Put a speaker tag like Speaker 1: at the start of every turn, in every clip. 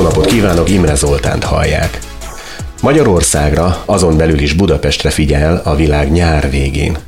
Speaker 1: Jó napot kívánok, Imre Zoltánt hallják. Magyarországra, azon belül is Budapestre figyel a világ nyár végén.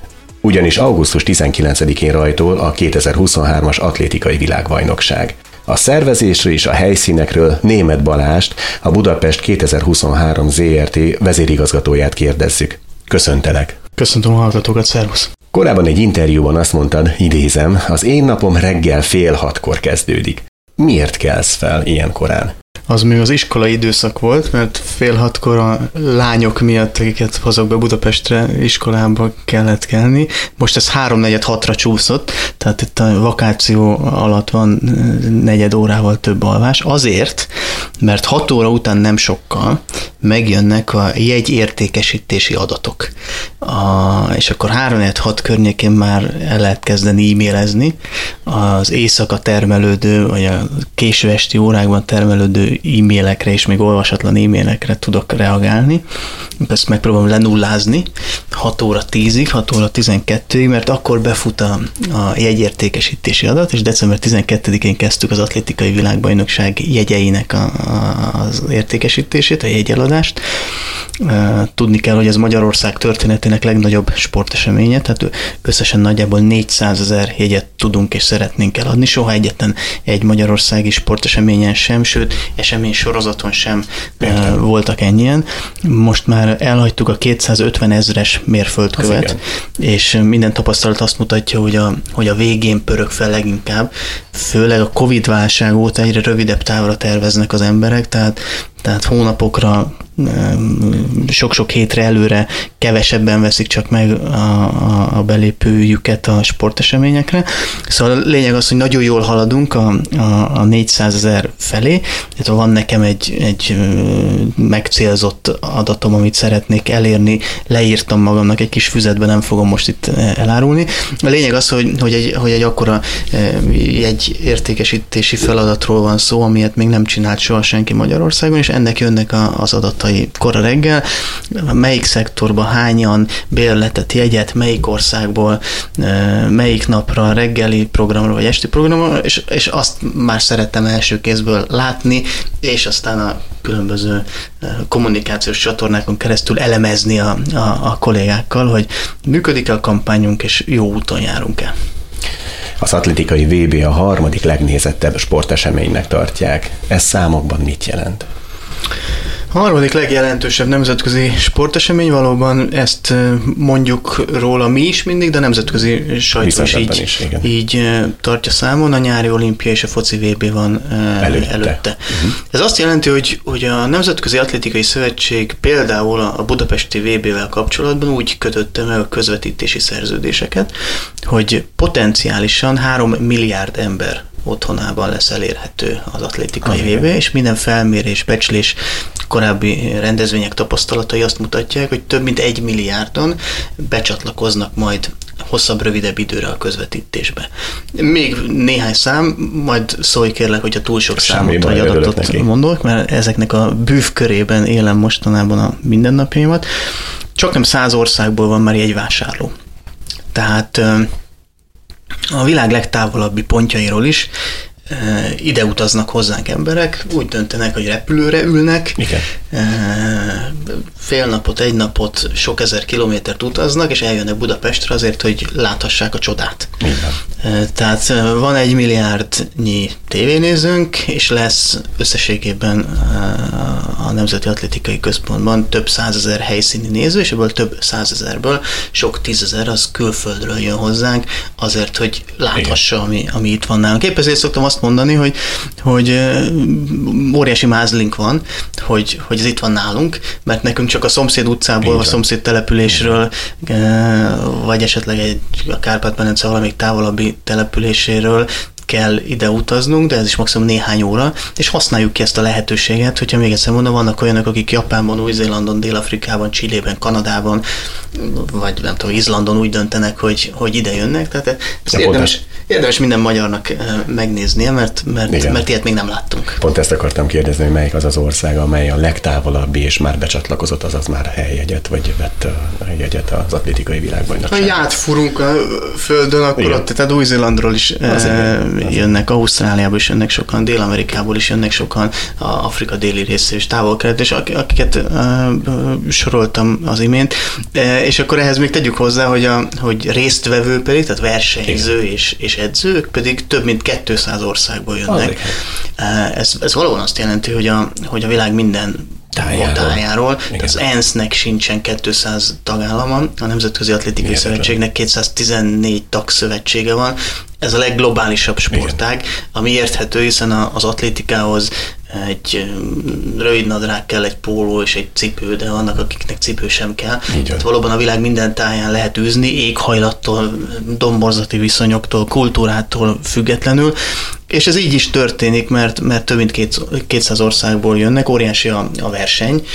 Speaker 1: Ugyanis augusztus 19-én rajtól a 2023-as atlétikai világbajnokság. A szervezésről és a helyszínekről német Balást, a Budapest 2023 ZRT vezérigazgatóját kérdezzük. Köszöntelek!
Speaker 2: Köszöntöm a hallgatókat, szervusz!
Speaker 1: Korábban egy interjúban azt mondtad, idézem, az én napom reggel fél hatkor kezdődik. Miért kelsz fel ilyen korán?
Speaker 2: Az még az iskolai időszak volt, mert fél hatkor a lányok miatt, akiket hozok be Budapestre, iskolába kellett kelni. Most ez háromnegyed hatra csúszott, tehát itt a vakáció alatt van negyed órával több alvás. Azért, mert hat óra után nem sokkal megjönnek a jegyértékesítési adatok. A, és akkor 3 6 környékén már el lehet kezdeni e-mailezni az éjszaka termelődő, vagy a késő esti órákban termelődő e-mailekre és még olvasatlan e-mailekre tudok reagálni. Ezt megpróbálom lenullázni 6 óra 10-ig, 6 óra 12-ig, mert akkor befut a, a jegyértékesítési adat, és december 12-én kezdtük az atlétikai világbajnokság jegyeinek a, a, az értékesítését, a jegyeladást. Tudni kell, hogy ez Magyarország történetének legnagyobb sporteseménye, tehát összesen nagyjából 400 ezer jegyet tudunk és szeretnénk eladni. Soha egyetlen egy magyarországi sporteseményen sem, sőt, esemény sorozaton sem Értem. voltak ennyien. Most már elhagytuk a 250 ezres mérföldkövet, és minden tapasztalat azt mutatja, hogy a, hogy a végén pörög fel leginkább, főleg a Covid válság óta egyre rövidebb távra terveznek az emberek, tehát tehát hónapokra, sok-sok hétre előre kevesebben veszik csak meg a, a, belépőjüket a sporteseményekre. Szóval a lényeg az, hogy nagyon jól haladunk a, a, a 400 ezer felé, tehát van nekem egy, egy megcélzott adatom, amit szeretnék elérni, leírtam magamnak egy kis füzetben, nem fogom most itt elárulni. A lényeg az, hogy, hogy, egy, hogy egy akkora egy értékesítési feladatról van szó, amilyet még nem csinált soha senki Magyarországon, és ennek jönnek az adatai kora reggel, melyik szektorban hányan bérletet jegyet, melyik országból, melyik napra, reggeli programra vagy esti programra, és, és azt már szerettem első kézből látni, és aztán a különböző kommunikációs csatornákon keresztül elemezni a, a, a kollégákkal, hogy működik-e a kampányunk, és jó úton járunk-e.
Speaker 1: Az atlétikai VB a harmadik legnézettebb sporteseménynek tartják. Ez számokban mit jelent?
Speaker 2: A harmadik legjelentősebb nemzetközi sportesemény valóban ezt mondjuk róla mi is mindig, de a nemzetközi sajtó is így, is, így tartja számon. A nyári olimpia és a foci VB van előtte. előtte. Uh-huh. Ez azt jelenti, hogy, hogy a Nemzetközi Atlétikai Szövetség például a Budapesti VB-vel kapcsolatban úgy kötötte meg a közvetítési szerződéseket, hogy potenciálisan 3 milliárd ember otthonában lesz elérhető az atlétikai VB, és minden felmérés, becslés, korábbi rendezvények tapasztalatai azt mutatják, hogy több mint egy milliárdon becsatlakoznak majd hosszabb, rövidebb időre a közvetítésbe. Még néhány szám, majd szólj kérlek, hogyha túl sok számot vagy adatot mondok, mert ezeknek a bűvkörében élem mostanában a mindennapjaimat. Csak nem száz országból van már egy vásárló. Tehát a világ legtávolabbi pontjairól is ide utaznak hozzánk emberek, úgy döntenek, hogy repülőre ülnek, Igen. Fél napot, egy napot, sok ezer kilométert utaznak, és eljönnek Budapestre azért, hogy láthassák a csodát. Igen. Tehát van egy milliárdnyi tévénézőnk, és lesz összességében a Nemzeti Atlétikai Központban több százezer helyszíni néző, és ebből több százezerből sok tízezer az külföldről jön hozzánk, azért, hogy láthassa, ami, ami itt van nálunk. Épp ezért szoktam azt mondani, hogy, hogy óriási mázlink van, hogy, hogy ez itt van nálunk, mert nekünk csak a szomszéd utcából, a szomszéd településről, vagy esetleg egy a Kárpát-medence valamelyik távolabbi településéről kell ide utaznunk, de ez is maximum néhány óra, és használjuk ki ezt a lehetőséget, hogyha még egyszer mondom, vannak olyanok, akik Japánban, Új-Zélandon, Dél-Afrikában, Csillében, Kanadában, vagy nem tudom, Izlandon úgy döntenek, hogy, hogy ide jönnek, tehát ez érdemes, Érdemes minden magyarnak megnéznie, mert, mert, mert ilyet még nem láttunk.
Speaker 1: Pont ezt akartam kérdezni, hogy melyik az az ország, amely a legtávolabbi és már becsatlakozott, azaz már helyjegyet, vagy vett jegyet az atlétikai világban.
Speaker 2: Ha átfurunk a földön, akkor igen. ott, tehát Új-Zélandról is az e, jönnek, Ausztráliából is jönnek sokan, Dél-Amerikából is jönnek sokan, a Afrika déli részéről is távol kelet, és akiket e, soroltam az imént, e, és akkor ehhez még tegyük hozzá, hogy, a, hogy résztvevő pedig, tehát versenyző és, és edzők pedig több mint 200 országból jönnek. Ez, ez valóban azt jelenti, hogy a, hogy a világ minden tájáról. tájáról. Az ENSZ-nek sincsen 200 tagállama, a Nemzetközi Atlétikai Igen, Szövetségnek 214 tagszövetsége van. Ez a legglobálisabb sportág, Igen. ami érthető, hiszen az atlétikához egy rövid nadrág kell, egy póló és egy cipő, de vannak, akiknek cipő sem kell. Tehát valóban a világ minden táján lehet űzni, éghajlattól, domborzati viszonyoktól, kultúrától függetlenül, és ez így is történik, mert, mert több mint 200 országból jönnek, óriási a, a verseny,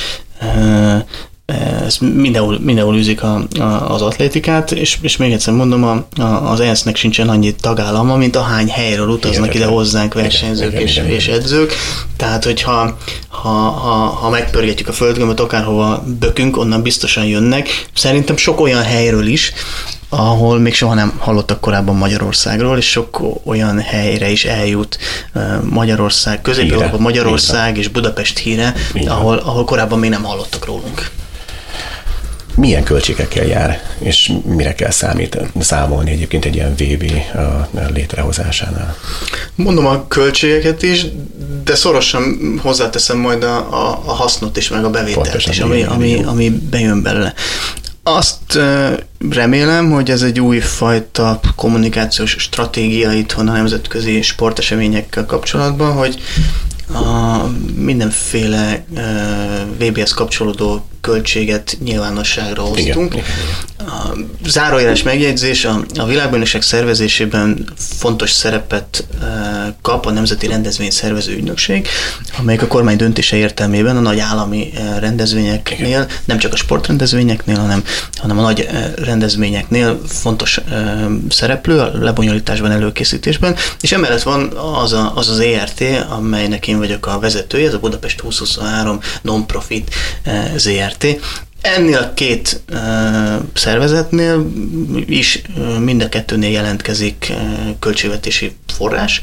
Speaker 2: ez mindenhol, mindenhol űzik a, a, az atlétikát, és, és még egyszer mondom, a, a, az ENSZ-nek sincsen annyi tagállama, mint a hány helyről utaznak igen, ide hozzánk versenyzők igen, és, igen, és edzők. Tehát, hogyha ha, ha, ha megpörgetjük a földgömböt, akárhova bökünk, onnan biztosan jönnek. Szerintem sok olyan helyről is, ahol még soha nem hallottak korábban Magyarországról, és sok olyan helyre is eljut Magyarország, Közép-Európa, Magyarország és Budapest híre, ahol, ahol korábban még nem hallottak rólunk
Speaker 1: milyen költségekkel jár, és mire kell számít, számolni egyébként egy ilyen VB létrehozásánál?
Speaker 2: Mondom a költségeket is, de szorosan hozzáteszem majd a, a, a hasznot is, meg a bevételt Pontosan, is, ami, ami, ami bejön belőle. Azt remélem, hogy ez egy újfajta kommunikációs stratégia itthon a nemzetközi sporteseményekkel kapcsolatban, hogy a mindenféle uh, VBS kapcsolódó költséget nyilvánosságra hoztunk. Igen. A zárójeles megjegyzés, a, a világbajnokság szervezésében fontos szerepet uh, kap a Nemzeti Rendezvény Szervező Ügynökség, amelyik a kormány döntése értelmében a nagy állami uh, rendezvényeknél, igen. nem csak a sportrendezvényeknél, hanem, hanem a nagy rendezvényeknél fontos szereplő a lebonyolításban, előkészítésben, és emellett van az a, az, az ERT, amelynek én vagyok a vezetője, ez a Budapest 2023 non-profit ZRT, ZRT. Ennél a két uh, szervezetnél is uh, mind a kettőnél jelentkezik uh, költségvetési forrás.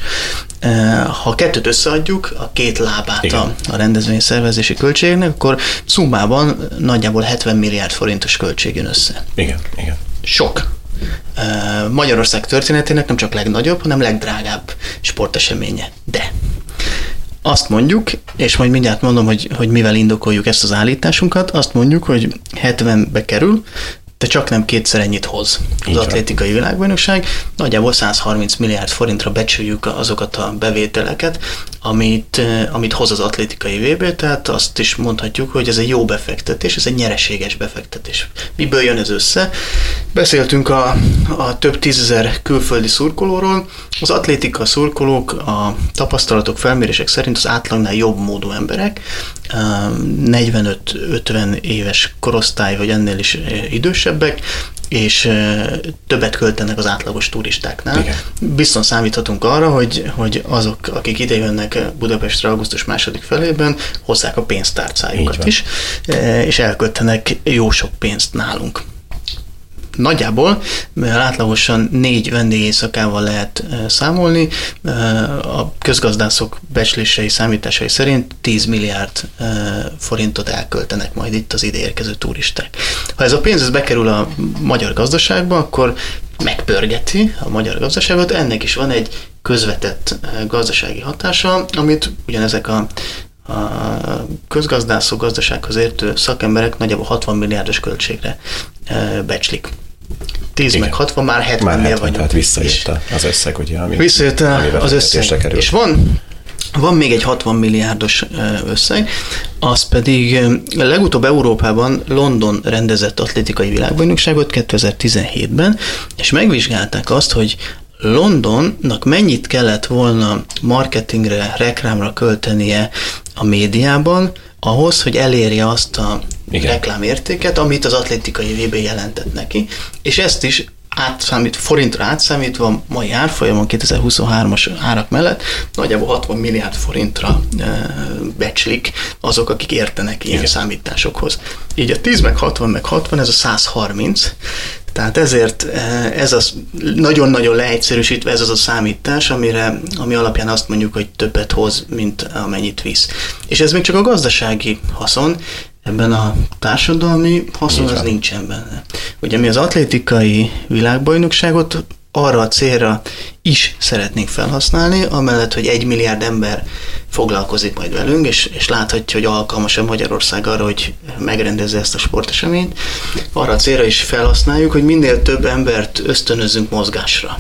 Speaker 2: Uh, ha a kettőt összeadjuk, a két lábát a, a rendezvény szervezési költségnek, akkor szumában nagyjából 70 milliárd forintos költség jön össze.
Speaker 1: Igen, igen.
Speaker 2: Sok. Magyarország történetének nem csak legnagyobb, hanem legdrágább sporteseménye. Azt mondjuk, és majd mindjárt mondom, hogy, hogy mivel indokoljuk ezt az állításunkat, azt mondjuk, hogy 70-be kerül, de csak nem kétszer ennyit hoz az Így atlétikai van. világbajnokság. Nagyjából 130 milliárd forintra becsüljük azokat a bevételeket, amit, eh, amit hoz az atlétikai VB, tehát azt is mondhatjuk, hogy ez egy jó befektetés, ez egy nyereséges befektetés. Miből jön ez össze? Beszéltünk a, a több tízezer külföldi szurkolóról. Az atlétika szurkolók a tapasztalatok, felmérések szerint az átlagnál jobb módú emberek, 45-50 éves korosztály, vagy ennél is eh, idősebbek, és többet költenek az átlagos turistáknál. Igen. Biztos számíthatunk arra, hogy, hogy azok, akik ide jönnek Budapestre augusztus második felében, hozzák a pénztárcájukat is, és elköltenek jó sok pénzt nálunk. Nagyjából átlagosan négy vendégészakával lehet számolni. A közgazdászok becslései, számításai szerint 10 milliárd forintot elköltenek majd itt az ide érkező turisták. Ha ez a pénz ez bekerül a magyar gazdaságba, akkor megpörgeti a magyar gazdaságot, ennek is van egy közvetett gazdasági hatása, amit ugyanezek a a közgazdászok, gazdasághoz értő szakemberek nagyjából 60 milliárdos költségre becslik. 10 meg 60, már 70 már 70, vagyunk.
Speaker 1: Tehát visszajött az összeg, ugye,
Speaker 2: ami, visszajött az összeg. Kerül. És van, van még egy 60 milliárdos összeg, az pedig legutóbb Európában London rendezett atlétikai világbajnokságot 2017-ben, és megvizsgálták azt, hogy Londonnak mennyit kellett volna marketingre, reklámra költenie a médiában, ahhoz, hogy elérje azt a Igen. reklámértéket, amit az atlétikai VB jelentett neki, és ezt is átszámít, forintra átszámítva mai árfolyamon 2023-as árak mellett nagyjából 60 milliárd forintra e, becslik azok, akik értenek ilyen Igen. számításokhoz. Így a 10 meg 60 meg 60, ez a 130, tehát ezért e, ez az nagyon-nagyon leegyszerűsítve ez az a számítás, amire, ami alapján azt mondjuk, hogy többet hoz, mint amennyit visz. És ez még csak a gazdasági haszon, ebben a társadalmi haszon az nincsen benne. Ugye mi az atlétikai világbajnokságot arra a célra is szeretnénk felhasználni, amellett, hogy egy milliárd ember foglalkozik majd velünk, és, és láthatja, hogy alkalmas a Magyarország arra, hogy megrendezze ezt a sporteseményt. Arra a célra is felhasználjuk, hogy minél több embert ösztönözzünk mozgásra.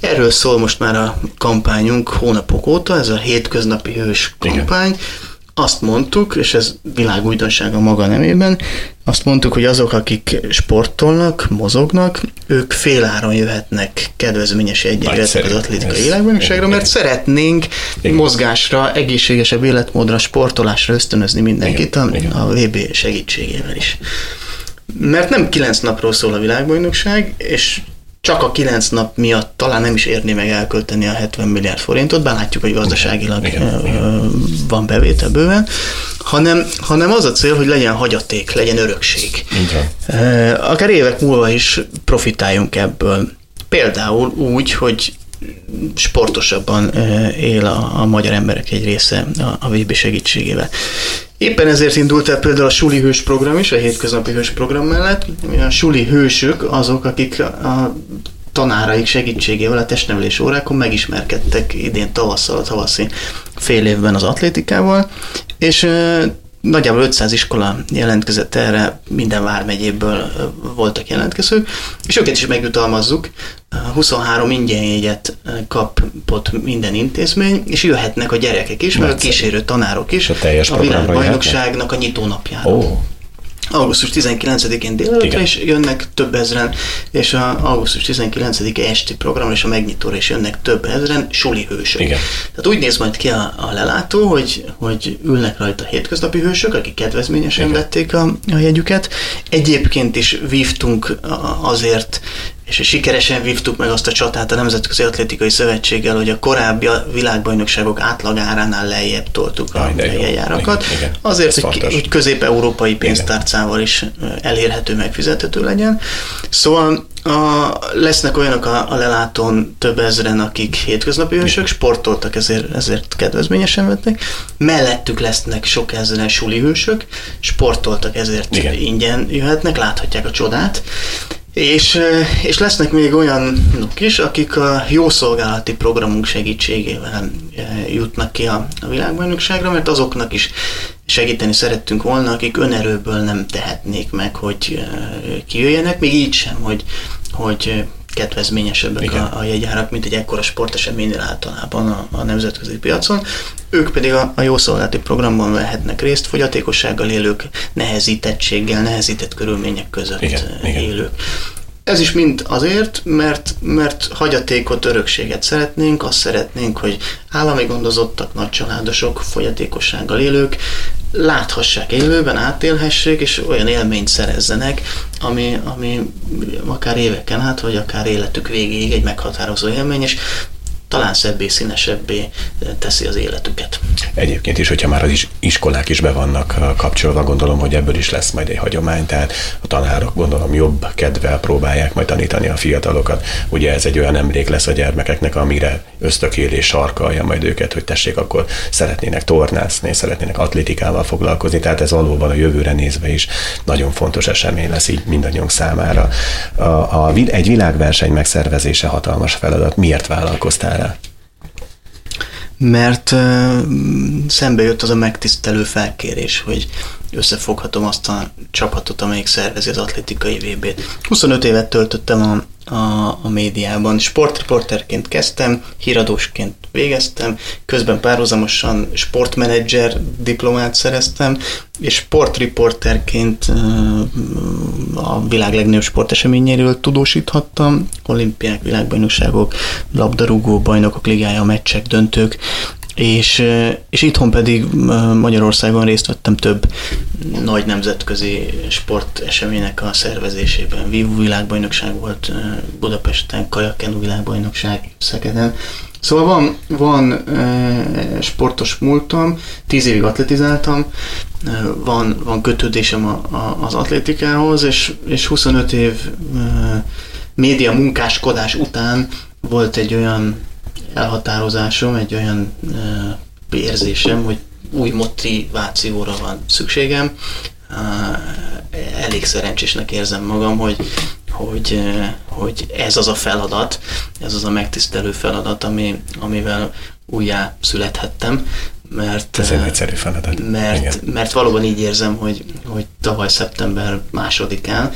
Speaker 2: Erről szól most már a kampányunk hónapok óta, ez a hétköznapi hős kampány. Igen azt mondtuk, és ez világújdonság a maga nemében, azt mondtuk, hogy azok, akik sportolnak, mozognak, ők féláron jöhetnek kedvezményes egyébként az atlétikai világbajnokságra, mert szeretnénk igen. mozgásra, egészségesebb életmódra, sportolásra ösztönözni mindenkit a, a VB segítségével is. Mert nem kilenc napról szól a világbajnokság, és csak a kilenc nap miatt talán nem is érni meg elkölteni a 70 milliárd forintot, bár látjuk, hogy gazdaságilag igen, igen. van bevétel bőven, hanem, hanem az a cél, hogy legyen hagyaték, legyen örökség. Igen. Akár évek múlva is profitáljunk ebből. Például úgy, hogy sportosabban él a, a magyar emberek egy része a, a VB segítségével. Éppen ezért indult el például a Suli Hős program is, a hétköznapi hős program mellett. A Suli hősök azok, akik a tanáraik segítségével a testnevelés órákon megismerkedtek idén tavasszal, a tavaszi fél évben az atlétikával, és nagyjából 500 iskola jelentkezett erre, minden vármegyéből voltak jelentkezők, és őket is megjutalmazzuk. 23 ingyen jegyet kapott minden intézmény, és jöhetnek a gyerekek is, meg a kísérő tanárok is a, teljes a világbajnokságnak a nyitónapjára. Oh augusztus 19-én délelőtre is jönnek több ezren, és a augusztus 19-e esti programra és a megnyitóra is jönnek több ezren, suli hősök. Igen. Tehát úgy néz majd ki a, a lelátó, hogy, hogy ülnek rajta hétköznapi hősök, akik kedvezményesen Igen. vették a, a jegyüket. Egyébként is vívtunk azért és sikeresen vívtuk meg azt a csatát a Nemzetközi Atlétikai Szövetséggel, hogy a korábbi világbajnokságok átlagáránál lejjebb toltuk a jegyárakat, azért, hogy, hogy közép-európai pénztárcával is elérhető, megfizethető legyen. Szóval a, lesznek olyanok a, a lelátón több ezeren, akik hétköznapi ősök, sportoltak, ezért, ezért kedvezményesen vettek. Mellettük lesznek sok ezeren suli hősök, sportoltak, ezért Igen. ingyen jöhetnek, láthatják a csodát. És, és lesznek még olyanok is, akik a jószolgálati programunk segítségével jutnak ki a, a világbajnokságra, mert azoknak is segíteni szerettünk volna, akik önerőből nem tehetnék meg, hogy kijöjjenek, még így sem, hogy, hogy kedvezményesebbek a, a jegyárak, mint egy ekkora sporteseménynél általában a, a nemzetközi piacon. Ők pedig a, a jószolgálati programban vehetnek részt, fogyatékossággal élők, nehezítettséggel, nehezített körülmények között igen, élők. Igen. Ez is mind azért, mert, mert hagyatékot, örökséget szeretnénk, azt szeretnénk, hogy állami gondozottak, nagycsaládosok, fogyatékossággal élők láthassák élőben, átélhessék, és olyan élményt szerezzenek, ami, ami akár éveken át, vagy akár életük végéig egy meghatározó élmény, és talán szebbé, színesebbé teszi az életüket.
Speaker 1: Egyébként is, hogyha már az iskolák is be vannak kapcsolva, gondolom, hogy ebből is lesz majd egy hagyomány, tehát a tanárok gondolom jobb kedvel próbálják majd tanítani a fiatalokat. Ugye ez egy olyan emlék lesz a gyermekeknek, amire ösztökélés sarkalja majd őket, hogy tessék, akkor szeretnének tornászni, szeretnének atlétikával foglalkozni, tehát ez valóban a jövőre nézve is nagyon fontos esemény lesz így mindannyiunk számára. A, a, egy világverseny megszervezése hatalmas feladat. Miért vállalkoztál rá?
Speaker 2: Mert uh, szembe jött az a megtisztelő felkérés, hogy összefoghatom azt a csapatot, amelyik szervezi az atlétikai VB-t. 25 évet töltöttem a a, a médiában. Sportriporterként kezdtem, híradósként végeztem, közben párhuzamosan sportmenedzser diplomát szereztem, és sportriporterként a világ legnagyobb sporteseményéről tudósíthattam, olimpiák, világbajnokságok, labdarúgó bajnokok ligája, meccsek, döntők, és, és itthon pedig Magyarországon részt vettem több nagy nemzetközi sporteseménynek a szervezésében. Vívó világbajnokság volt Budapesten, Kajakenu világbajnokság Szegeden. Szóval van, van e, sportos múltam, tíz évig atletizáltam, e, van, van kötődésem a, a, az atlétikához, és, és 25 év e, média munkáskodás után volt egy olyan elhatározásom, egy olyan e, érzésem, hogy új motivációra van szükségem. E, elég szerencsésnek érzem magam, hogy, hogy, e, hogy ez az a feladat, ez az a megtisztelő feladat, ami, amivel újjá születhettem, mert,
Speaker 1: ez egy egyszerű feladat.
Speaker 2: Mert, mert valóban így érzem, hogy, hogy tavaly szeptember másodikán,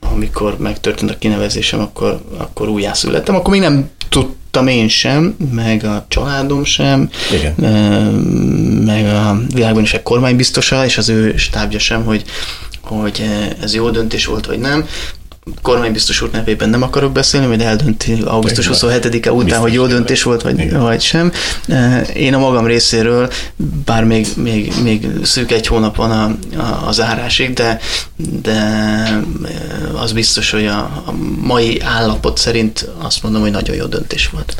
Speaker 2: amikor megtörtént a kinevezésem, akkor, akkor újjászülettem. Akkor még nem tudtam én sem, meg a családom sem,
Speaker 1: Igen.
Speaker 2: meg a világbajnokság kormánybiztosa és az ő stábja sem, hogy, hogy ez jó döntés volt, vagy nem kormánybiztos úr nevében nem akarok beszélni, majd eldönti augusztus 27-e után, Biztos hogy jó döntés volt, vagy, vagy sem. Én a magam részéről, bár még, még, még szűk egy hónap van a, a, a zárásig, de, de az biztos, hogy a, a mai állapot szerint azt mondom, hogy nagyon jó döntés volt.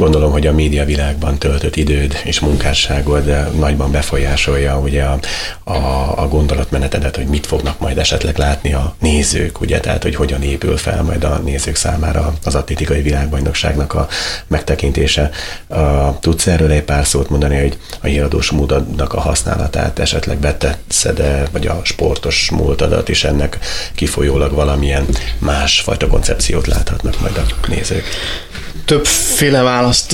Speaker 1: Gondolom, hogy a média világban töltött időd és munkásságod nagyban befolyásolja ugye a, a, a gondolatmenetedet, hogy mit fognak majd esetleg látni a nézők, ugye, tehát hogy hogyan épül fel majd a nézők számára az atlétikai világbajnokságnak a megtekintése. A, tudsz erről egy pár szót mondani, hogy a híradós módnak a használatát esetleg betetszed vagy a sportos múltadat is ennek kifolyólag valamilyen másfajta koncepciót láthatnak majd a nézők?
Speaker 2: Többféle választ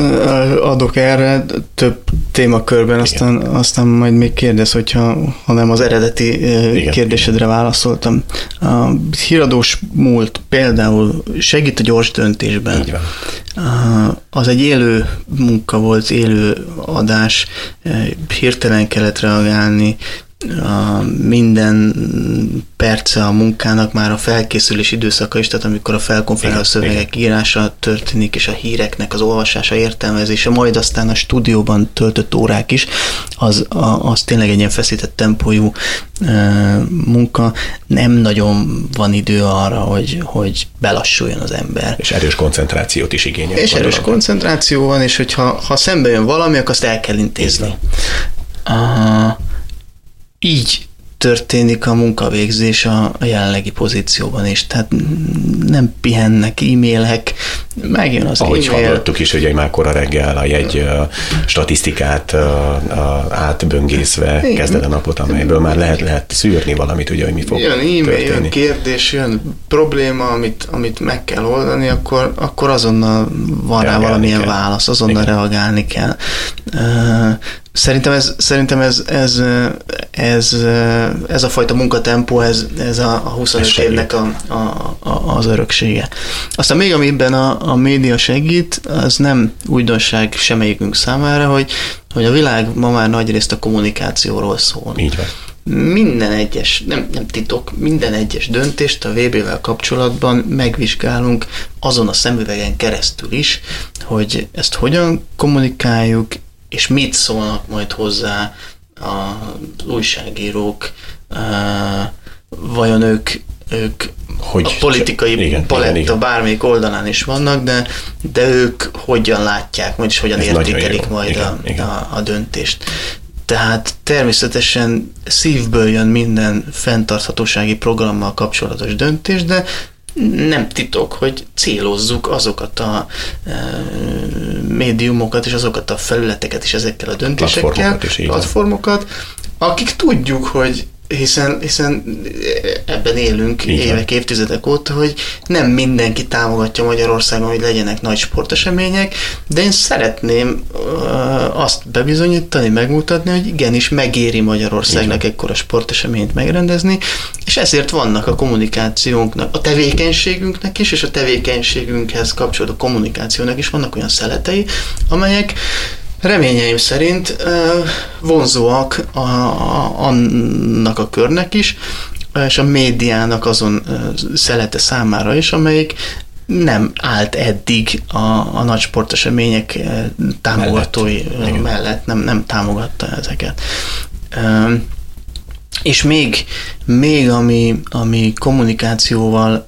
Speaker 2: adok erre, több témakörben, aztán, aztán majd még kérdez, hogyha ha nem az eredeti Igen. kérdésedre válaszoltam. A híradós múlt például segít a gyors döntésben.
Speaker 1: Így van.
Speaker 2: Az egy élő munka volt, élő adás, hirtelen kellett reagálni, a minden perce a munkának már a felkészülés időszaka is, tehát amikor a felkonferáló szövegek írása történik, és a híreknek az olvasása, értelmezése, majd aztán a stúdióban töltött órák is, az, a, az tényleg egy ilyen feszített tempójú e, munka. Nem nagyon van idő arra, hogy, hogy belassuljon az ember.
Speaker 1: És erős koncentrációt is igényel.
Speaker 2: És erős koncentráció van, és hogyha ha szembe jön valami, akkor azt el kell intézni. Uh, így történik a munkavégzés a, jelenlegi pozícióban is. Tehát nem pihennek, e-mailek, megjön az
Speaker 1: Ahogy e-mail. hallottuk is, hogy egy már kora reggel a jegy a statisztikát a, a átböngészve Igen. kezded a napot, amelyből már lehet, lehet szűrni valamit, ugye, hogy mi fog
Speaker 2: jön e-mail, történni. Jön kérdés, jön probléma, amit, amit meg kell oldani, akkor, akkor azonnal van reagálni rá valamilyen kell. válasz, azonnal Igen. reagálni kell. Szerintem ez, szerintem ez, ez, ez, ez a fajta munkatempó, ez, ez a, a 25 ez évnek a, a, a, az öröksége. Aztán még amiben a, a média segít, az nem újdonság semmelyikünk számára, hogy, hogy a világ ma már nagyrészt a kommunikációról szól.
Speaker 1: Így van
Speaker 2: minden egyes, nem, nem titok, minden egyes döntést a VB-vel kapcsolatban megvizsgálunk azon a szemüvegen keresztül is, hogy ezt hogyan kommunikáljuk, és mit szólnak majd hozzá az újságírók, vajon ők, ők hogy a politikai igen, paletta igen, igen. bármelyik oldalán is vannak, de, de ők hogyan látják, majd is hogyan Ez értékelik majd igen, a, igen. A, a döntést. Tehát természetesen szívből jön minden fenntarthatósági programmal kapcsolatos döntés, de nem titok, hogy célozzuk azokat a e, médiumokat és azokat a felületeket is ezekkel a döntésekkel, platformokat, is, platformokat akik tudjuk, hogy hiszen, hiszen ebben élünk Igen. évek, évtizedek óta, hogy nem mindenki támogatja Magyarországon, hogy legyenek nagy sportesemények, de én szeretném uh, azt bebizonyítani, megmutatni, hogy igenis megéri Magyarországnak Igen. ekkora sporteseményt megrendezni, és ezért vannak a kommunikációnknak, a tevékenységünknek is, és a tevékenységünkhez kapcsolódó kommunikációnak is vannak olyan szeletei, amelyek reményeim szerint vonzóak a, a, annak a körnek is, és a médiának azon szelete számára is, amelyik nem állt eddig a, a nagy sportesemények támogatói mellett, mellett. Nem, nem támogatta ezeket. És még, még ami, ami kommunikációval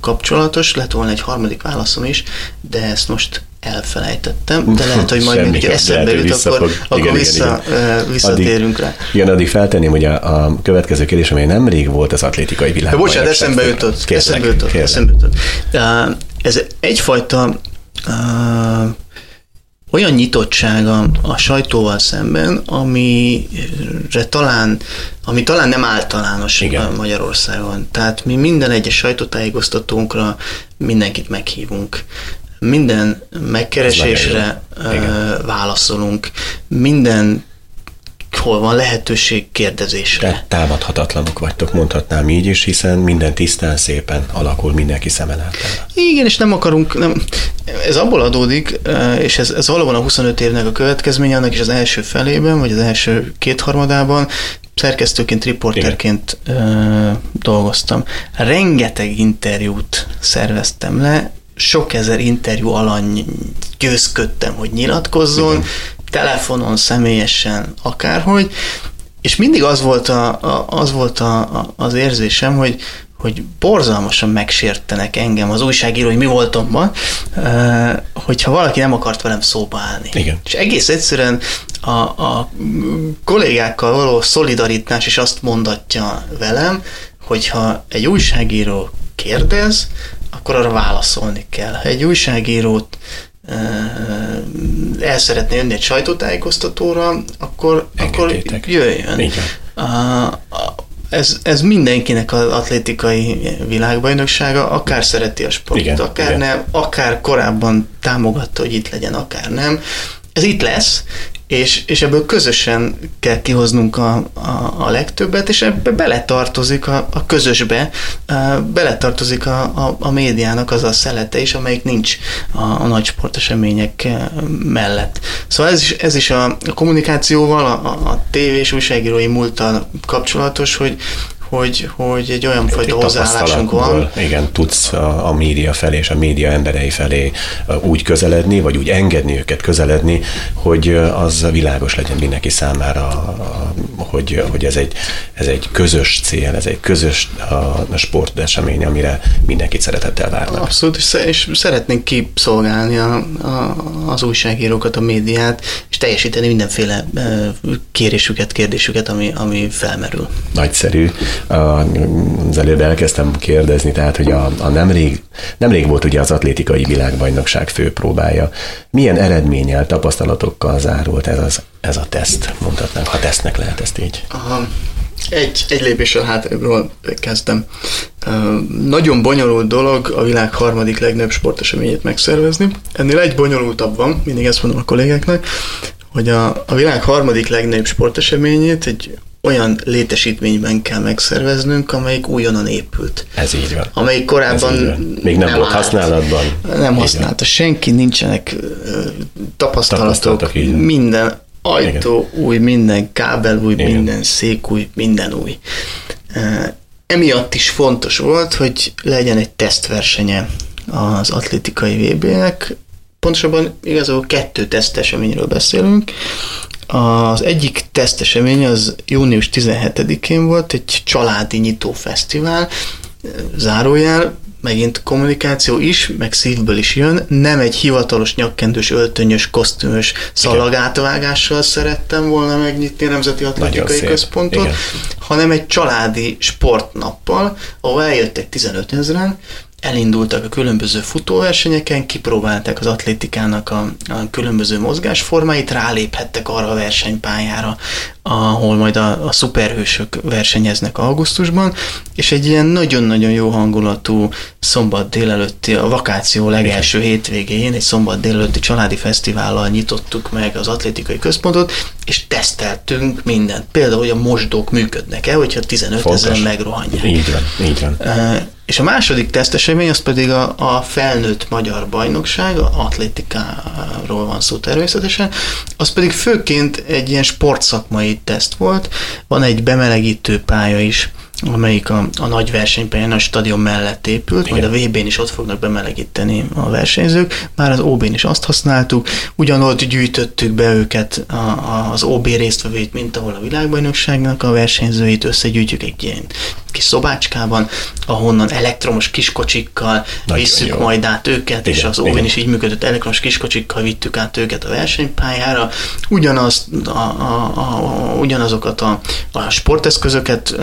Speaker 2: kapcsolatos, lett volna egy harmadik válaszom is, de ezt most elfelejtettem, de lehet, hogy majd még eszembe jut, akkor, akkor igen, vissza, igen, visszatérünk
Speaker 1: addig,
Speaker 2: rá.
Speaker 1: Igen, addig feltenném, hogy a, a következő kérdés, amely nemrég volt az atlétikai világ.
Speaker 2: Bocsánat, eszembe jutott, eszembe jutott, eszembe jutott. Ez egyfajta uh, olyan nyitottsága a sajtóval szemben, amire talán, ami talán nem általános Igen. Magyarországon. Tehát mi minden egyes sajtótájékoztatónkra mindenkit meghívunk minden megkeresésre válaszolunk, minden hol van lehetőség kérdezésre.
Speaker 1: Te támadhatatlanok vagytok, mondhatnám így is, hiszen minden tisztán szépen alakul mindenki szeme
Speaker 2: Igen, és nem akarunk, nem, ez abból adódik, és ez, ez valóban a 25 évnek a következménye, annak is az első felében, vagy az első kétharmadában, szerkesztőként, riporterként ö, dolgoztam. Rengeteg interjút szerveztem le, sok ezer interjú alany győzködtem, hogy nyilatkozzon, Igen. telefonon, személyesen, akárhogy, és mindig az volt, a, a, az, volt a, a, az érzésem, hogy, hogy borzalmasan megsértenek engem az újságíró, hogy mi voltam ma, hogyha valaki nem akart velem szóba állni.
Speaker 1: Igen.
Speaker 2: És egész egyszerűen a, a kollégákkal való szolidaritás is azt mondatja velem, hogyha egy újságíró kérdez, akkor arra válaszolni kell. Ha egy újságírót el szeretné jönni egy sajtótájékoztatóra, akkor, akkor jöjjön. Igen. Ez, ez mindenkinek az atlétikai világbajnoksága, akár szereti a sportot, igen, akár igen. nem, akár korábban támogatta, hogy itt legyen, akár nem. Ez itt lesz, és, és ebből közösen kell kihoznunk a, a, a legtöbbet, és ebbe beletartozik a, a közösbe, beletartozik a, a, a médiának az a szelete is, amelyik nincs a, a nagy sportesemények mellett. Szóval ez is, ez is a, a kommunikációval, a, a tévés újságírói múltal kapcsolatos, hogy, hogy, hogy egy olyan fajta hozzáállásunk van.
Speaker 1: Igen, tudsz a, a média felé és a média emberei felé úgy közeledni, vagy úgy engedni őket közeledni, hogy az világos legyen mindenki számára, hogy, hogy ez, egy, ez egy közös cél, ez egy közös a sportesemény, amire mindenkit szeretettel várnak.
Speaker 2: Abszolút, és szeretnénk kiszolgálni a, a, az újságírókat, a médiát, és teljesíteni mindenféle kérésüket, kérdésüket, ami, ami felmerül.
Speaker 1: Nagyszerű az előbb elkezdtem kérdezni, tehát, hogy a, a nemrég, nemrég volt ugye az atlétikai világbajnokság főpróbája. Milyen eredménnyel, tapasztalatokkal zárult ez, az, ez a teszt, mondhatnánk, ha tesztnek lehet ezt így?
Speaker 2: Aha. Egy, egy lépéssel hátrébbről kezdtem. Uh, nagyon bonyolult dolog a világ harmadik legnagyobb sporteseményét megszervezni. Ennél egy bonyolultabb van, mindig ezt mondom a kollégáknak, hogy a, a világ harmadik legnagyobb sporteseményét egy olyan létesítményben kell megszerveznünk, amelyik újonnan épült.
Speaker 1: Ez így van.
Speaker 2: Amelyik korábban
Speaker 1: még nem, nem volt állt. használatban.
Speaker 2: Nem így használta van. senki, nincsenek tapasztalatok minden ajtó Igen. új, minden kábel új, Igen. minden szék új, minden új. Emiatt is fontos volt, hogy legyen egy tesztversenye az atlétikai VB-nek, pontosabban igazából kettő teszteseményről beszélünk. Az egyik tesztesemény az június 17-én volt, egy családi nyitó fesztivál, zárójel, megint kommunikáció is, meg szívből is jön, nem egy hivatalos nyakkendős, öltönyös, kosztümös szalagátvágással szerettem volna megnyitni a Nemzeti Atletikai Központot, Igen. hanem egy családi sportnappal, ahol eljöttek 15 ezeren, elindultak a különböző futóversenyeken, kipróbálták az atlétikának a, a különböző mozgásformáit, ráléphettek arra a versenypályára, ahol majd a, a szuperhősök versenyeznek augusztusban, és egy ilyen nagyon-nagyon jó hangulatú szombat délelőtti, a vakáció legelső hétvégén egy szombat délelőtti családi fesztivállal nyitottuk meg az atlétikai központot, és teszteltünk mindent. Például, hogy a mosdók működnek-e, hogyha 15 ezer megrohanják.
Speaker 1: Így van, így van.
Speaker 2: És a második tesztesemény az pedig a, a felnőtt magyar bajnokság, a atlétikáról van szó természetesen, az pedig főként egy ilyen sportszakmai teszt volt, van egy bemelegítő pálya is, amelyik a, a nagy versenypályán a stadion mellett épült, Igen. majd a VB-n is ott fognak bemelegíteni a versenyzők, már az OB-n is azt használtuk, ugyanott gyűjtöttük be őket a, a, az OB résztvevőit, mint ahol a világbajnokságnak a versenyzőit, összegyűjtjük egy ilyen kis szobácskában, ahonnan elektromos kiskocsikkal Nagyon visszük jó. majd át őket, igen, és az OB-n is így működött, elektromos kiskocsikkal vittük át őket a versenypályára, ugyanaz, a, a, a, ugyanazokat a, a sporteszközöket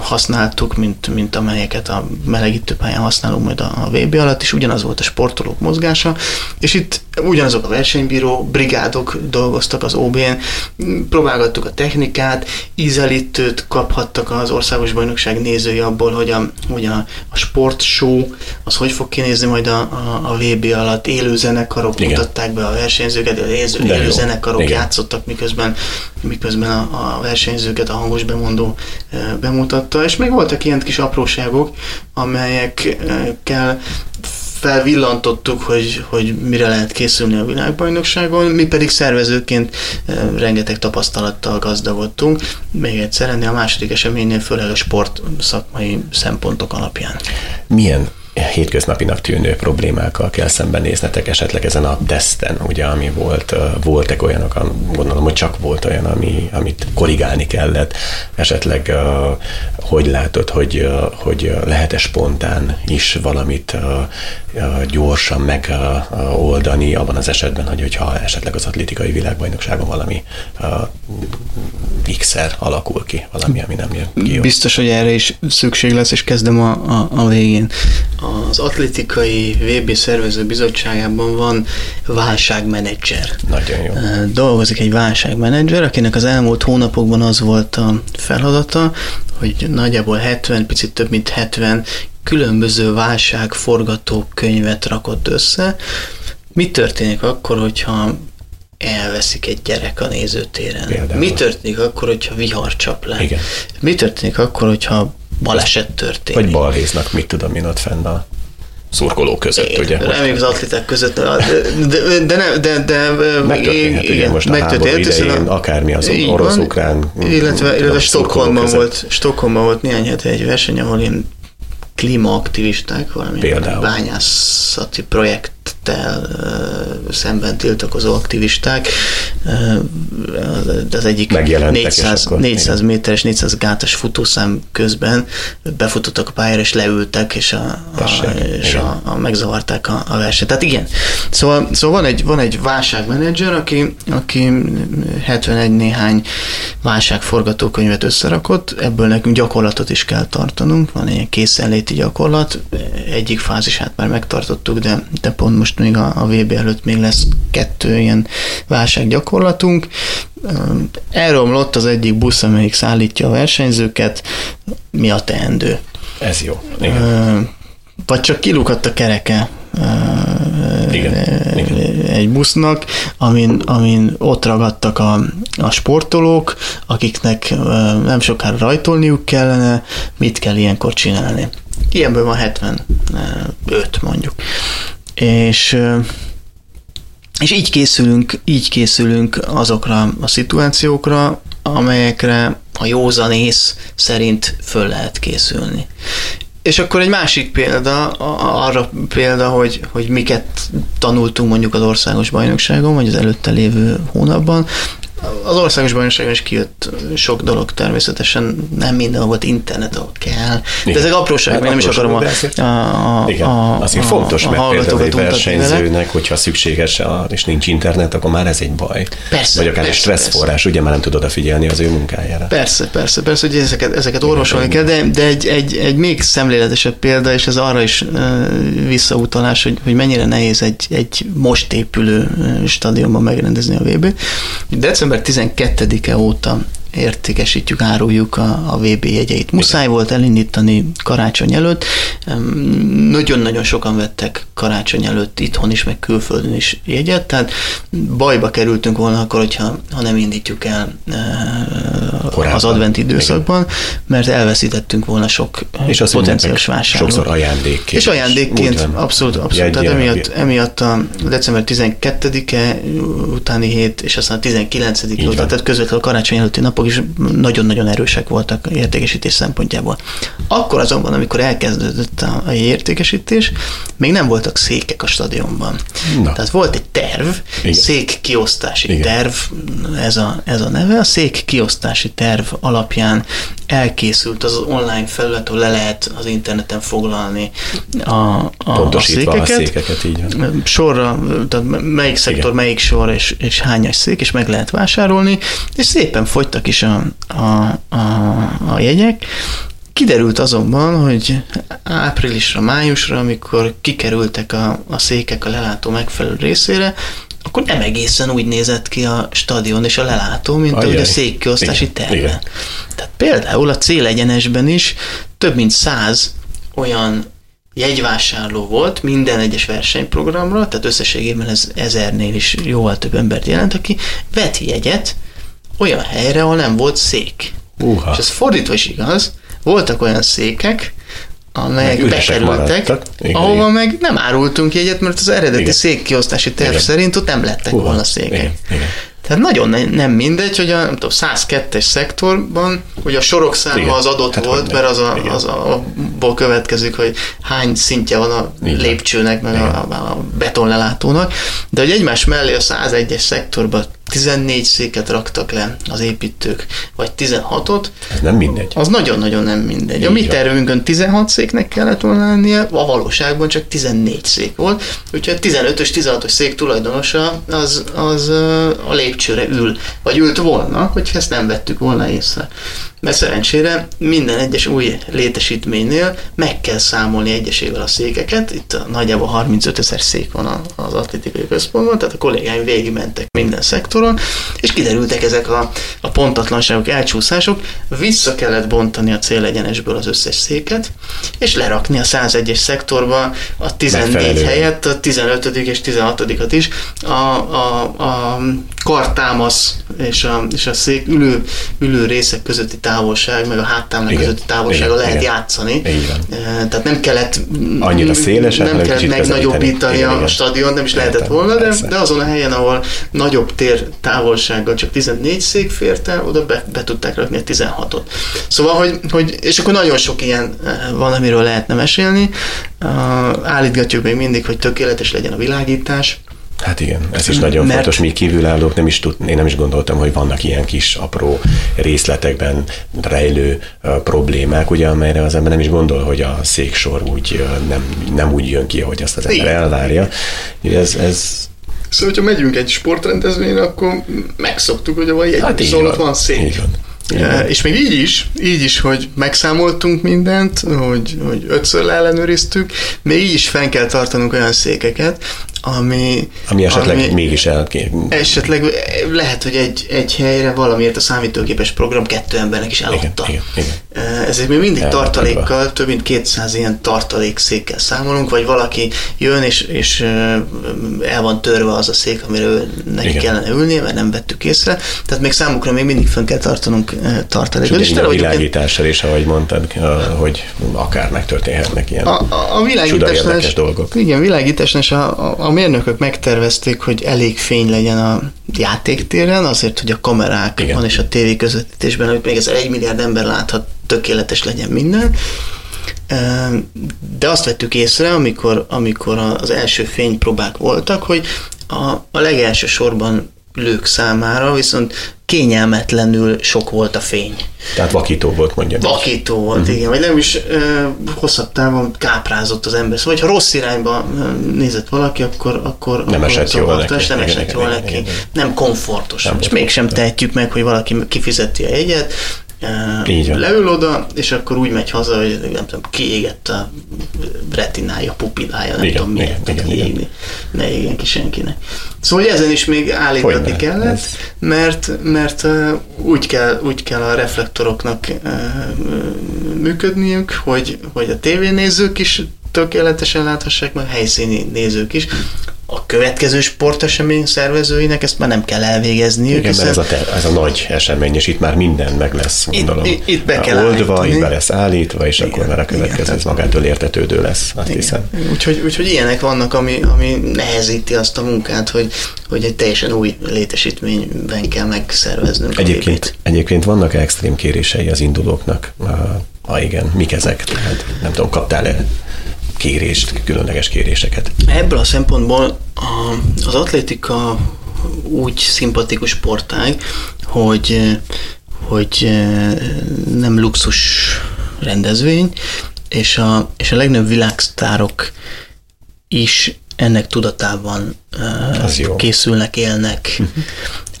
Speaker 2: használtuk, mint, mint amelyeket a melegítőpályán használunk majd a, a VB alatt, és ugyanaz volt a sportolók mozgása, és itt ugyanazok a versenybíró brigádok dolgoztak az OB-n, próbálgattuk a technikát, ízelítőt kaphattak az országos bajnokság nézői abból, hogy a, hogy a, a sportshow az hogy fog kinézni majd a, a, a VB alatt, élő zenekarok Igen. mutatták be a versenyzőket, élő, élő zenekarok Igen. játszottak, miközben, miközben a, a versenyzőket a hangos bemondó bemutatta, és még voltak ilyen kis apróságok, amelyekkel felvillantottuk, hogy, hogy mire lehet készülni a világbajnokságon, mi pedig szervezőként rengeteg tapasztalattal gazdagodtunk. Még egyszer, ennél a második eseménynél főleg a sport szakmai szempontok alapján.
Speaker 1: Milyen hétköznapinak tűnő problémákkal kell szembenéznetek esetleg ezen a teszten, ugye, ami volt, voltak olyanok, gondolom, hogy csak volt olyan, ami, amit korrigálni kellett, esetleg hogy látod, hogy, hogy lehet-e spontán is valamit gyorsan megoldani abban az esetben, hogy hogyha esetleg az atlétikai világbajnokságon valami x alakul ki, valami, ami nem jön ki.
Speaker 2: Biztos, hogy erre is szükség lesz, és kezdem a, a, a végén. Az atlétikai VB szervező bizottságában van válságmenedzser.
Speaker 1: Nagyon jó.
Speaker 2: Dolgozik egy válságmenedzser, akinek az elmúlt hónapokban az volt a feladata, hogy nagyjából 70, picit több mint 70 különböző válságforgatókönyvet rakott össze. Mi történik akkor, hogyha elveszik egy gyerek a nézőtéren? Például. Mi történik akkor, hogyha vihar csap le? Igen. Mi történik akkor, hogyha baleset történik?
Speaker 1: Vagy balhéznak, mit tudom én ott fenn a szurkolók között,
Speaker 2: igen,
Speaker 1: ugye?
Speaker 2: Reméljük az atléták között, de, de, de, de, de,
Speaker 1: megtörténhet, ugye most a háború idején, akármi az orosz-ukrán
Speaker 2: Illetve, illetve Stockholmban volt, Stockholmban volt néhány hete egy verseny, ahol én klímaaktivisták, valami Például. bányászati projekttel szemben tiltakozó aktivisták. Az egyik 400, 400 méteres, 400 gátas futószám közben befutottak a pályára, és leültek, és, a, a, és a, a, megzavarták a, a versenyt. Tehát igen. Szóval, szóval van egy, van egy válságmenedzser, aki, aki 71 néhány válságforgatókönyvet összerakott, ebből nekünk gyakorlatot is kell tartanunk, van egy készenléti gyakorlat, egyik fázisát már megtartottuk, de, de pont most még a, a VB előtt még lesz kettő ilyen válsággyakorlatunk. Elromlott az egyik busz, amelyik szállítja a versenyzőket, mi a teendő?
Speaker 1: Ez jó. Igen.
Speaker 2: Vagy csak kilukadt a kereke igen, egy busznak, amin, amin ott ragadtak a, a sportolók, akiknek nem sokára rajtolniuk kellene, mit kell ilyenkor csinálni. Ilyenből van 75 mondjuk. És és így készülünk, így készülünk azokra a szituációkra, amelyekre a józanész szerint föl lehet készülni. És akkor egy másik példa, arra példa, hogy, hogy miket tanultunk mondjuk az országos bajnokságon, vagy az előtte lévő hónapban, az országos bajnokságon is kijött sok dolog természetesen, nem minden volt internet, ahol kell, de ezek apróságok, hát nem is akarom a,
Speaker 1: a, a, Igen, a, azért a, fontos, a, mert például egy versenyzőnek, hogyha szükséges, és nincs internet, akkor már ez egy baj. Persze, Vagy akár persze, egy stresszforrás, ugye már nem tud odafigyelni az ő munkájára.
Speaker 2: Persze, persze, persze, hogy ezeket, ezeket orvosolni kell, de, de egy, egy, egy még szemléletesebb példa, és ez arra is visszautalás, hogy, hogy mennyire nehéz egy, egy most épülő stadionban megrendezni a VB. December december 12-e óta értékesítjük, áruljuk a, a VB jegyeit. Muszáj volt elindítani karácsony előtt. Nagyon-nagyon sokan vettek karácsony előtt itthon is, meg külföldön is jegyet, tehát bajba kerültünk volna akkor, hogyha ha nem indítjuk el Korábban. az advent időszakban, mert elveszítettünk volna sok és az potenciális vásárlót.
Speaker 1: Sokszor ajándékként.
Speaker 2: És ajándékként, abszolút, abszolút. Tehát emiatt, emiatt a december 12-e utáni hét, és aztán a 19 óta, tehát közvetlenül a karácsony előtti napok napok is nagyon-nagyon erősek voltak értékesítés szempontjából. Akkor azonban, amikor elkezdődött a, a értékesítés, még nem voltak székek a stadionban. Na. Tehát volt egy terv, Igen. szék kiosztási Igen. terv, ez a, ez a neve. A szék kiosztási terv alapján elkészült az online felület, ahol le lehet az interneten foglalni a, a, a székeket. a székeket. így van. Sorra, tehát melyik szektor, Igen. melyik sor és, és hányas szék, és meg lehet vásárolni, és szépen fogytak is a, a, a, a jegyek. Kiderült azonban, hogy áprilisra, májusra, amikor kikerültek a, a székek a lelátó megfelelő részére, akkor nem egészen úgy nézett ki a stadion és a lelátó, mint Ajaj. ahogy a székkiosztási terve. Tehát például a célegyenesben is több mint száz olyan jegyvásárló volt minden egyes versenyprogramra, tehát összességében ez ezernél is jóval több embert jelent, aki vett jegyet olyan helyre, ahol nem volt szék. Uh-ha. És ez fordítva is igaz, voltak olyan székek, amelyek bekerültek, ahova meg nem árultunk jegyet, mert az eredeti igen. székkiosztási terv igen. szerint ott nem lettek uh-ha. volna székek. Igen. Igen. Tehát nagyon nem mindegy, hogy a nem tudom, 102-es szektorban, hogy a sorok száma Igen. az adott hát volt, mert az, a, az a, abból következik, hogy hány szintje van a Igen. lépcsőnek, meg a, a betonlelátónak, de hogy egymás mellé a 101-es szektorban 14 széket raktak le az építők, vagy 16-ot.
Speaker 1: Ez nem mindegy.
Speaker 2: Az nagyon-nagyon nem mindegy. Így a mi tervünkön 16 széknek kellett volna lennie, a valóságban csak 14 szék volt, úgyhogy a 15-ös, 16-os szék tulajdonosa az, az a lépcsőre ül, vagy ült volna, hogy ezt nem vettük volna észre mert szerencsére minden egyes új létesítménynél meg kell számolni egyesével a székeket, itt nagyjából 35 ezer szék van az atlétikai központban, tehát a kollégáim végigmentek minden szektoron, és kiderültek ezek a, a pontatlanságok, elcsúszások, vissza kellett bontani a célegyenesből az összes széket, és lerakni a 101-es szektorba a 14 helyett a 15. és 16-at is, a, a, a kartámasz és a, és a szék ülő, ülő részek közötti távolság, meg a háttámnak közötti távolsága lehet igen. játszani. Igen. Tehát nem kellett
Speaker 1: annyira széles,
Speaker 2: nem kellett megnagyobbítani igen, a igen. stadion, nem is Értem, lehetett volna, de, de azon a helyen, ahol nagyobb tér távolsággal csak 14 szék fért el, oda be, be tudták rakni a 16-ot. Szóval, hogy, hogy, és akkor nagyon sok ilyen van, amiről lehetne mesélni. Állítgatjuk még mindig, hogy tökéletes legyen a világítás,
Speaker 1: Hát igen, ez is nagyon Mert... fontos, mi kívülállók nem is tud, én nem is gondoltam, hogy vannak ilyen kis apró részletekben rejlő uh, problémák, ugye, amelyre az ember nem is gondol, hogy a széksor úgy uh, nem, nem úgy jön ki, ahogy azt az ember elvárja. Ez, ez
Speaker 2: Szóval, hogyha megyünk egy sportrendezvényre, akkor megszoktuk, hogy a jegy, hát van. van szék. Így van. Igen. És még így is, így is, hogy megszámoltunk mindent, hogy, hogy ötször leellenőriztük, még így is fenn kell tartanunk olyan székeket, ami...
Speaker 1: Ami esetleg ami mégis elkér.
Speaker 2: Esetleg lehet, hogy egy, egy helyre valamiért a számítógépes program kettő embernek is eladta. Igen, igen, igen. Ezért mi mindig Elhagyva. tartalékkal, több mint 200 ilyen tartalékszékkel számolunk, vagy valaki jön és, és el van törve az a szék, amire neki igen. kellene ülnie, mert nem vettük észre. Tehát még számukra még mindig fönn kell tartanunk tartalékot.
Speaker 1: És, és a világítással is, ahogy mondtad, hogy akár megtörténhetnek ilyen a, a, a világításnál, dolgok.
Speaker 2: Igen, világításnál a, a mérnökök megtervezték, hogy elég fény legyen a játéktéren, azért, hogy a kamerák Igen. van és a tévé közvetítésben, hogy még ez egy milliárd ember láthat, tökéletes legyen minden. De azt vettük észre, amikor, amikor az első fénypróbák voltak, hogy a, a legelső sorban ülők számára, viszont kényelmetlenül sok volt a fény.
Speaker 1: Tehát vakító volt, mondja.
Speaker 2: Vakító volt, uh-huh. igen, vagy nem is ö, hosszabb távon káprázott az ember. Szóval, ha rossz irányba nézett valaki, akkor, akkor
Speaker 1: nem esett jól neki.
Speaker 2: Nem esett jól neki. Nem komfortos. Nem és mégsem tehetjük meg, hogy valaki kifizeti a jegyet, így van. Leül oda, és akkor úgy megy haza, hogy nem tudom, kiégett a retinája, pupilája, nem igen, tudom miért, igen, igen, kiégni. Ne égjen ki senkinek. Szóval ezen is még állítani Hogyne, kellett, ez... mert, mert úgy, kell, úgy kell a reflektoroknak működniük, hogy, hogy a tévénézők is tökéletesen láthassák, meg helyszíni nézők is. A következő sportesemény szervezőinek ezt már nem kell elvégezni.
Speaker 1: Igen, mert ez a, te, ez a nagy esemény, és itt már minden meg lesz, gondolom.
Speaker 2: Itt, itt be kell
Speaker 1: Oldva,
Speaker 2: állítani.
Speaker 1: itt be lesz állítva, és igen, akkor már a következő
Speaker 2: igen,
Speaker 1: ez magától értetődő lesz, azt igen. hiszem.
Speaker 2: Úgyhogy, úgyhogy ilyenek vannak, ami, ami nehezíti azt a munkát, hogy, hogy egy teljesen új létesítményben kell megszerveznünk.
Speaker 1: Egyébként, egyébként vannak extrém kérései az indulóknak? Ha igen, mik ezek? Tehát nem tudom, kaptál-e kérést, különleges kéréseket?
Speaker 2: Ebből a szempontból a, az atlétika úgy szimpatikus sportág, hogy, hogy nem luxus rendezvény, és a, és a legnagyobb világsztárok is ennek tudatában készülnek, élnek. Uh-huh.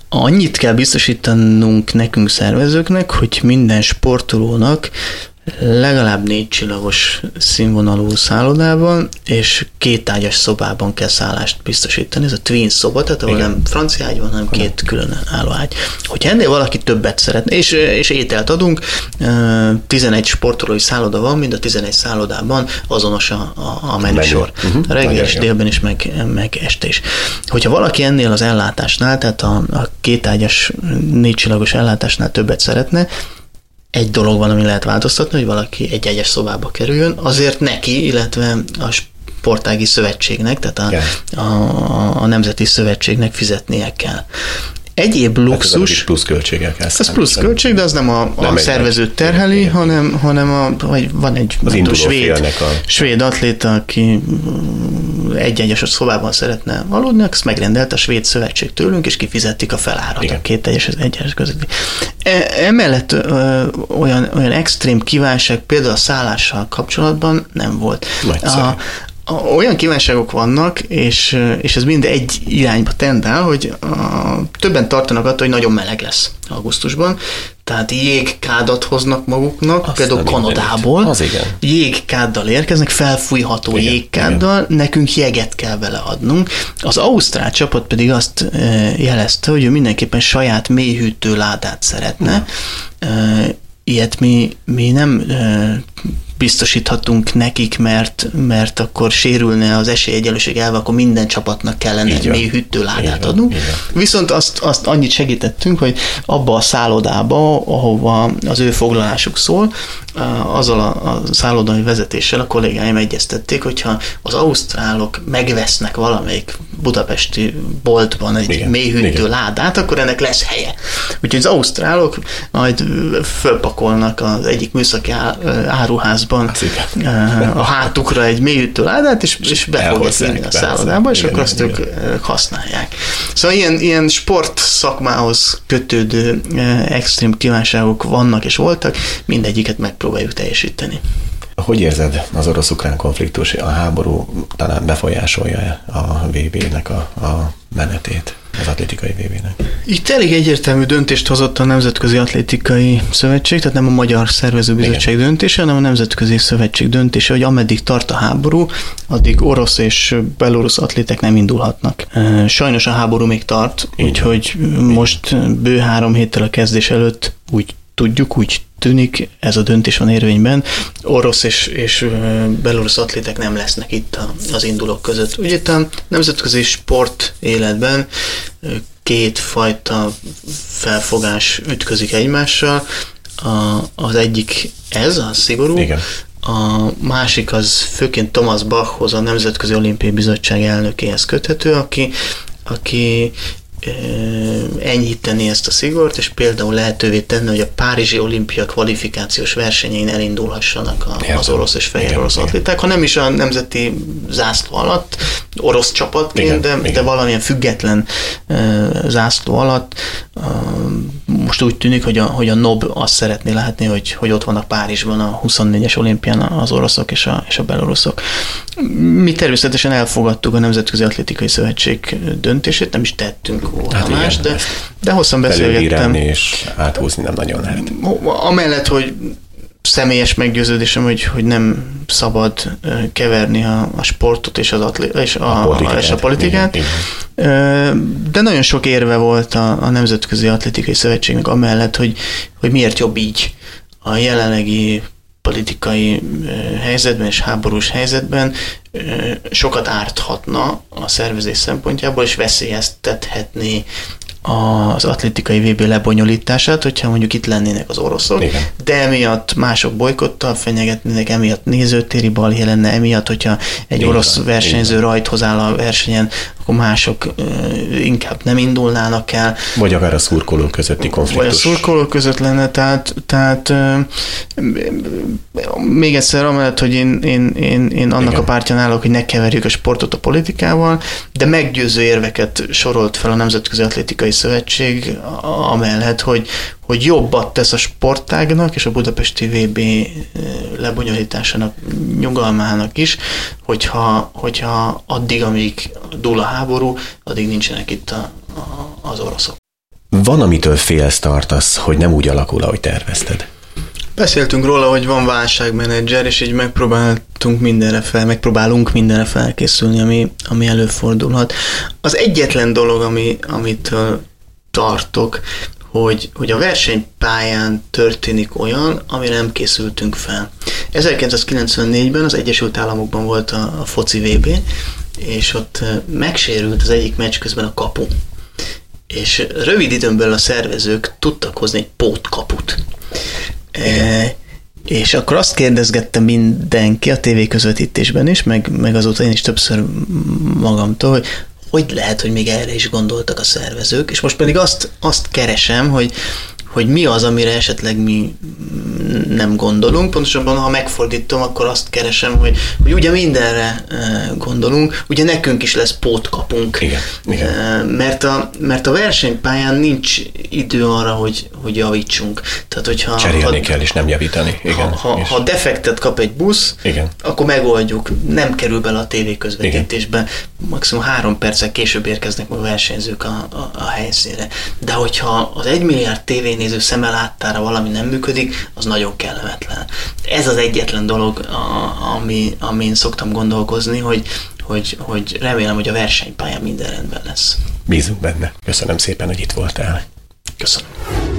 Speaker 2: Annyit kell biztosítanunk nekünk szervezőknek, hogy minden sportolónak legalább négy csillagos színvonalú szállodában, és két ágyas szobában kell szállást biztosítani. Ez a twin szoba, tehát ahol Igen. nem francia ágy van, hanem két külön álló ágy. Hogyha ennél valaki többet szeretne, és, és ételt adunk, 11 sportolói szálloda van, mind a 11 szállodában azonos a, a, a menüsor. Uh-huh. Reggel és délben is, meg, meg este is. Hogyha valaki ennél az ellátásnál, tehát a, a két ágyas, négy csillagos ellátásnál többet szeretne, egy dolog van, ami lehet változtatni, hogy valaki egy egyes szobába kerüljön, azért neki, illetve a sportági szövetségnek, tehát a, a, a nemzeti szövetségnek fizetnie kell. Egyéb hát luxus... Hát
Speaker 1: plusz költségek.
Speaker 2: Ez plusz költség, de az nem a, nem a szervezőt terheli, igen. hanem, hanem a, vagy van egy
Speaker 1: az
Speaker 2: a svéd, a... svéd atléta, aki egy-egyes szobában szeretne aludni, azt megrendelt a svéd szövetség tőlünk, és kifizetik a felárat igen. a két egyes egyes között. E, emellett ö, olyan, olyan extrém kívánság például a szállással kapcsolatban nem volt. A, olyan kívánságok vannak, és, és ez mind egy irányba tendál, hogy a, többen tartanak attól, hogy nagyon meleg lesz augusztusban, tehát jégkádat hoznak maguknak, Azt például Kanadából.
Speaker 1: Az igen.
Speaker 2: Jégkáddal érkeznek, felfújható igen, jégkáddal, igen. nekünk jeget kell vele adnunk. Az Ausztrál csapat pedig azt jelezte, hogy ő mindenképpen saját mélyhűtő ládát szeretne. Hmm. Ilyet mi, mi nem biztosíthatunk nekik, mert, mert akkor sérülne az esélyegyelőség elve, akkor minden csapatnak kellene mély hűtőládát adnunk. Viszont azt, azt annyit segítettünk, hogy abba a szállodába, ahova az ő foglalásuk szól, azzal a, a szállodai vezetéssel a kollégáim egyeztették, hogyha az ausztrálok megvesznek valamelyik budapesti boltban egy igen, mélyhűtő igen. ládát, akkor ennek lesz helye. Úgyhogy az ausztrálok majd fölpakolnak az egyik műszaki áruházban a hátukra egy mélyhűtő ládát, és, és be fogják a szállodába, és igen, akkor azt ők használják. Szóval ilyen, ilyen sport szakmához kötődő extrém kívánságok vannak és voltak, mindegyiket megpróbáljuk teljesíteni.
Speaker 1: Hogy érzed az orosz-ukrán konfliktus, a háború talán befolyásolja a VB-nek a, a menetét? az atlétikai VB-nek?
Speaker 2: Itt elég egyértelmű döntést hozott a Nemzetközi Atlétikai Szövetség, tehát nem a Magyar Szervezőbizottság Igen. döntése, hanem a Nemzetközi Szövetség döntése, hogy ameddig tart a háború, addig orosz és belorusz atlétek nem indulhatnak. Sajnos a háború még tart, úgyhogy most bő három héttel a kezdés előtt úgy tudjuk, úgy tűnik, ez a döntés van érvényben, orosz és, és belorusz atlétek nem lesznek itt az indulók között. Ugye itt a nemzetközi sport életben két fajta felfogás ütközik egymással. A, az egyik ez, a szigorú,
Speaker 1: Igen.
Speaker 2: A másik az főként Thomas Bachhoz, a Nemzetközi Olimpiai Bizottság elnökéhez köthető, aki, aki enyhíteni ezt a szigort, és például lehetővé tenni, hogy a Párizsi olimpia kvalifikációs versenyein elindulhassanak a, az orosz és fehér orosz atléták, ha nem is a nemzeti zászló alatt, orosz csapatként, igen, de, igen. de valamilyen független uh, zászló alatt. Uh, most úgy tűnik, hogy a, hogy a NOB azt szeretné látni, hogy, hogy ott vannak Párizsban a 24-es olimpián az oroszok és a, és a beloruszok. Mi természetesen elfogadtuk a Nemzetközi Atlétikai Szövetség döntését, nem is tettünk volna hát más, de, de hosszan beszélgettem.
Speaker 1: és áthúzni nem nagyon lehet.
Speaker 2: Amellett, hogy személyes meggyőződésem, hogy, hogy nem szabad keverni a, a sportot és, az atli, és a, a politikát. És a politikát. Igen, igen. De nagyon sok érve volt a, a Nemzetközi Atlétikai Szövetségnek amellett, hogy, hogy miért jobb így a jelenlegi politikai helyzetben és háborús helyzetben sokat árthatna a szervezés szempontjából, és veszélyeztethetné az atlétikai VB lebonyolítását, hogyha mondjuk itt lennének az oroszok, Igen. de emiatt mások bolykottal fenyegetnének, emiatt nézőtéri balhé lenne, emiatt, hogyha egy Igen. orosz versenyző rajthoz áll a versenyen, akkor mások inkább nem indulnának el.
Speaker 1: Vagy akár a szurkolók közötti konfliktus.
Speaker 2: Vagy a szurkolók között lenne, tehát, tehát még egyszer amellett, hogy én, én, én, én annak Igen. a pártján állok, hogy ne keverjük a sportot a politikával, de meggyőző érveket sorolt fel a Nemzetközi Atlétikai Szövetség amellett, hogy, hogy jobbat tesz a sportágnak és a budapesti VB lebonyolításának, nyugalmának is, hogyha, hogyha addig, amíg dúl a háború, addig nincsenek itt a, a, az oroszok.
Speaker 1: Van, amitől félsz tartasz, hogy nem úgy alakul, ahogy tervezted?
Speaker 2: Beszéltünk róla, hogy van válságmenedzser, és így megpróbáltunk mindenre fel, megpróbálunk mindenre felkészülni, ami, ami előfordulhat. Az egyetlen dolog, ami, amit tartok, hogy, hogy a versenypályán történik olyan, amire nem készültünk fel. 1994-ben az Egyesült Államokban volt a, a foci VB, és ott megsérült az egyik meccs közben a kapu. És rövid időn belül a szervezők tudtak hozni egy pótkaput. E, és akkor azt kérdezgette mindenki a tévéközvetítésben is, meg, meg azóta én is többször magamtól, hogy hogy lehet, hogy még erre is gondoltak a szervezők, és most pedig azt, azt keresem, hogy hogy mi az, amire esetleg mi nem gondolunk. Pontosabban, ha megfordítom, akkor azt keresem, hogy, hogy ugye mindenre eh, gondolunk, ugye nekünk is lesz pótkapunk.
Speaker 1: Igen, igen.
Speaker 2: Eh, mert, a, mert a versenypályán nincs idő arra, hogy, hogy javítsunk.
Speaker 1: Tehát, hogyha, Cserélni ha, kell, és nem javítani. Igen,
Speaker 2: ha, ha, ha defektet kap egy busz, igen. akkor megoldjuk. Nem kerül bele a tévéközvetítésbe. Igen. Maximum három perccel később érkeznek a versenyzők a, a, a helyszínre. De hogyha az egy milliárd tévén néző szeme láttára valami nem működik, az nagyon kellemetlen. Ez az egyetlen dolog, ami, amin szoktam gondolkozni, hogy, hogy, hogy remélem, hogy a versenypályán minden rendben lesz.
Speaker 1: Bízunk benne. Köszönöm szépen, hogy itt voltál.
Speaker 2: Köszönöm.